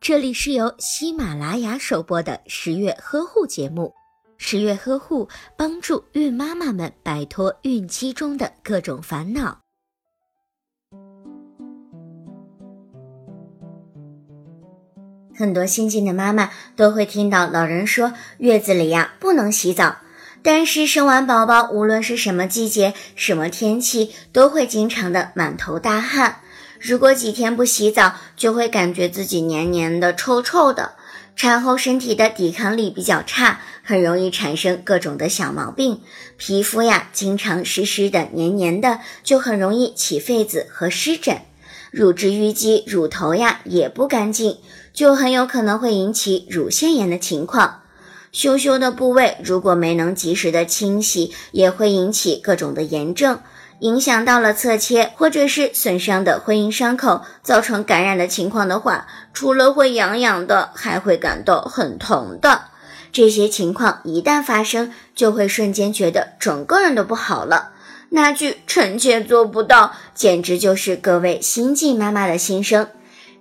这里是由喜马拉雅首播的十月呵护节目。十月呵护帮助孕妈妈们摆脱孕期中的各种烦恼。很多新晋的妈妈都会听到老人说，月子里呀不能洗澡。但是生完宝宝，无论是什么季节、什么天气，都会经常的满头大汗。如果几天不洗澡，就会感觉自己黏黏的、臭臭的。产后身体的抵抗力比较差，很容易产生各种的小毛病。皮肤呀，经常湿湿的、黏黏的，就很容易起痱子和湿疹。乳汁淤积，乳头呀也不干净，就很有可能会引起乳腺炎的情况。羞羞的部位如果没能及时的清洗，也会引起各种的炎症。影响到了侧切，或者是损伤的婚姻伤口，造成感染的情况的话，除了会痒痒的，还会感到很疼的。这些情况一旦发生，就会瞬间觉得整个人都不好了。那句“臣妾做不到”，简直就是各位新晋妈妈的心声。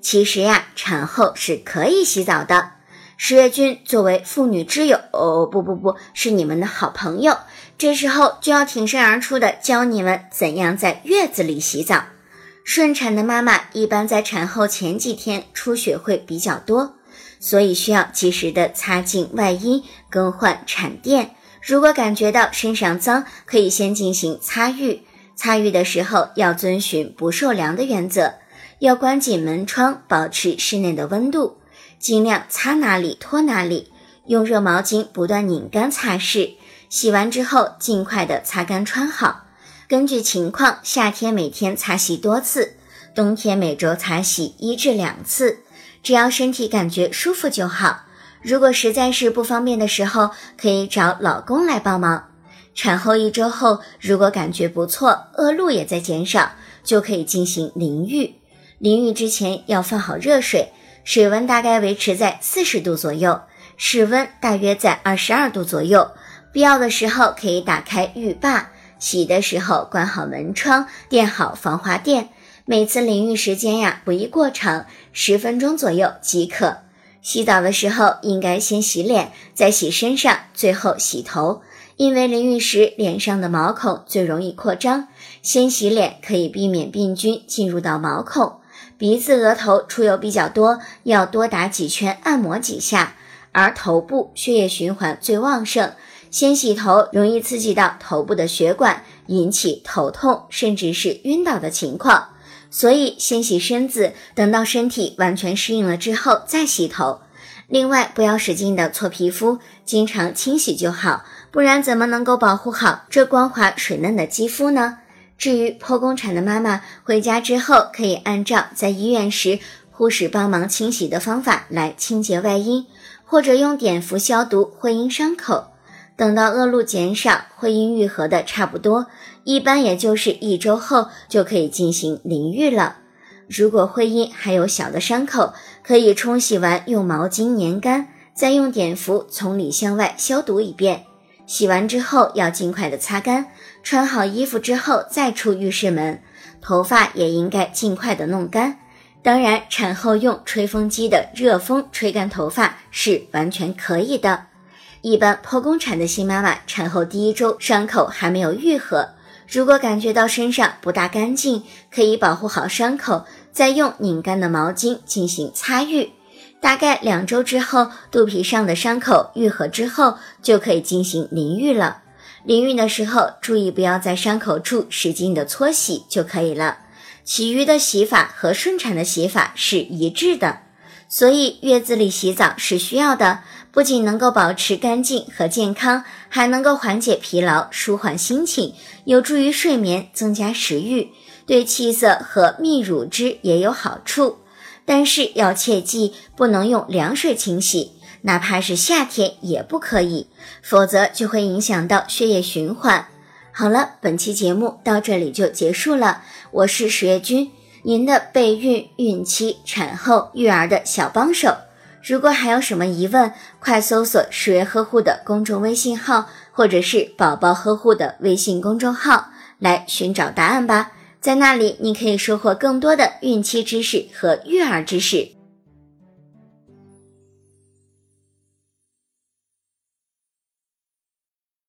其实呀，产后是可以洗澡的。十月君作为妇女之友，哦不不不是你们的好朋友，这时候就要挺身而出的教你们怎样在月子里洗澡。顺产的妈妈一般在产后前几天出血会比较多，所以需要及时的擦净外阴，更换产垫。如果感觉到身上脏，可以先进行擦浴。擦浴的时候要遵循不受凉的原则，要关紧门窗，保持室内的温度。尽量擦哪里拖哪里，用热毛巾不断拧干擦拭。洗完之后尽快的擦干穿好。根据情况，夏天每天擦洗多次，冬天每周擦洗一至两次。只要身体感觉舒服就好。如果实在是不方便的时候，可以找老公来帮忙。产后一周后，如果感觉不错，恶露也在减少，就可以进行淋浴。淋浴之前要放好热水。水温大概维持在四十度左右，室温大约在二十二度左右。必要的时候可以打开浴霸，洗的时候关好门窗，垫好防滑垫。每次淋浴时间呀不宜过长，十分钟左右即可。洗澡的时候应该先洗脸，再洗身上，最后洗头。因为淋浴时脸上的毛孔最容易扩张，先洗脸可以避免病菌进入到毛孔。鼻子、额头出油比较多，要多打几圈，按摩几下。而头部血液循环最旺盛，先洗头容易刺激到头部的血管，引起头痛甚至是晕倒的情况。所以先洗身子，等到身体完全适应了之后再洗头。另外，不要使劲的搓皮肤，经常清洗就好，不然怎么能够保护好这光滑水嫩的肌肤呢？至于剖宫产的妈妈，回家之后可以按照在医院时护士帮忙清洗的方法来清洁外阴，或者用碘伏消毒会阴伤口。等到恶露减少、会阴愈合的差不多，一般也就是一周后就可以进行淋浴了。如果会阴还有小的伤口，可以冲洗完用毛巾粘干，再用碘伏从里向外消毒一遍。洗完之后要尽快的擦干，穿好衣服之后再出浴室门，头发也应该尽快的弄干。当然，产后用吹风机的热风吹干头发是完全可以的。一般剖宫产的新妈妈产后第一周伤口还没有愈合，如果感觉到身上不大干净，可以保护好伤口，再用拧干的毛巾进行擦浴。大概两周之后，肚皮上的伤口愈合之后，就可以进行淋浴了。淋浴的时候，注意不要在伤口处使劲的搓洗就可以了。其余的洗法和顺产的洗法是一致的，所以月子里洗澡是需要的，不仅能够保持干净和健康，还能够缓解疲劳、舒缓心情，有助于睡眠、增加食欲，对气色和泌乳汁也有好处。但是要切记，不能用凉水清洗，哪怕是夏天也不可以，否则就会影响到血液循环。好了，本期节目到这里就结束了。我是十月君，您的备孕、孕期、产后育儿的小帮手。如果还有什么疑问，快搜索“十月呵护”的公众微信号，或者是“宝宝呵护”的微信公众号来寻找答案吧。在那里，你可以收获更多的孕期知识和育儿知识。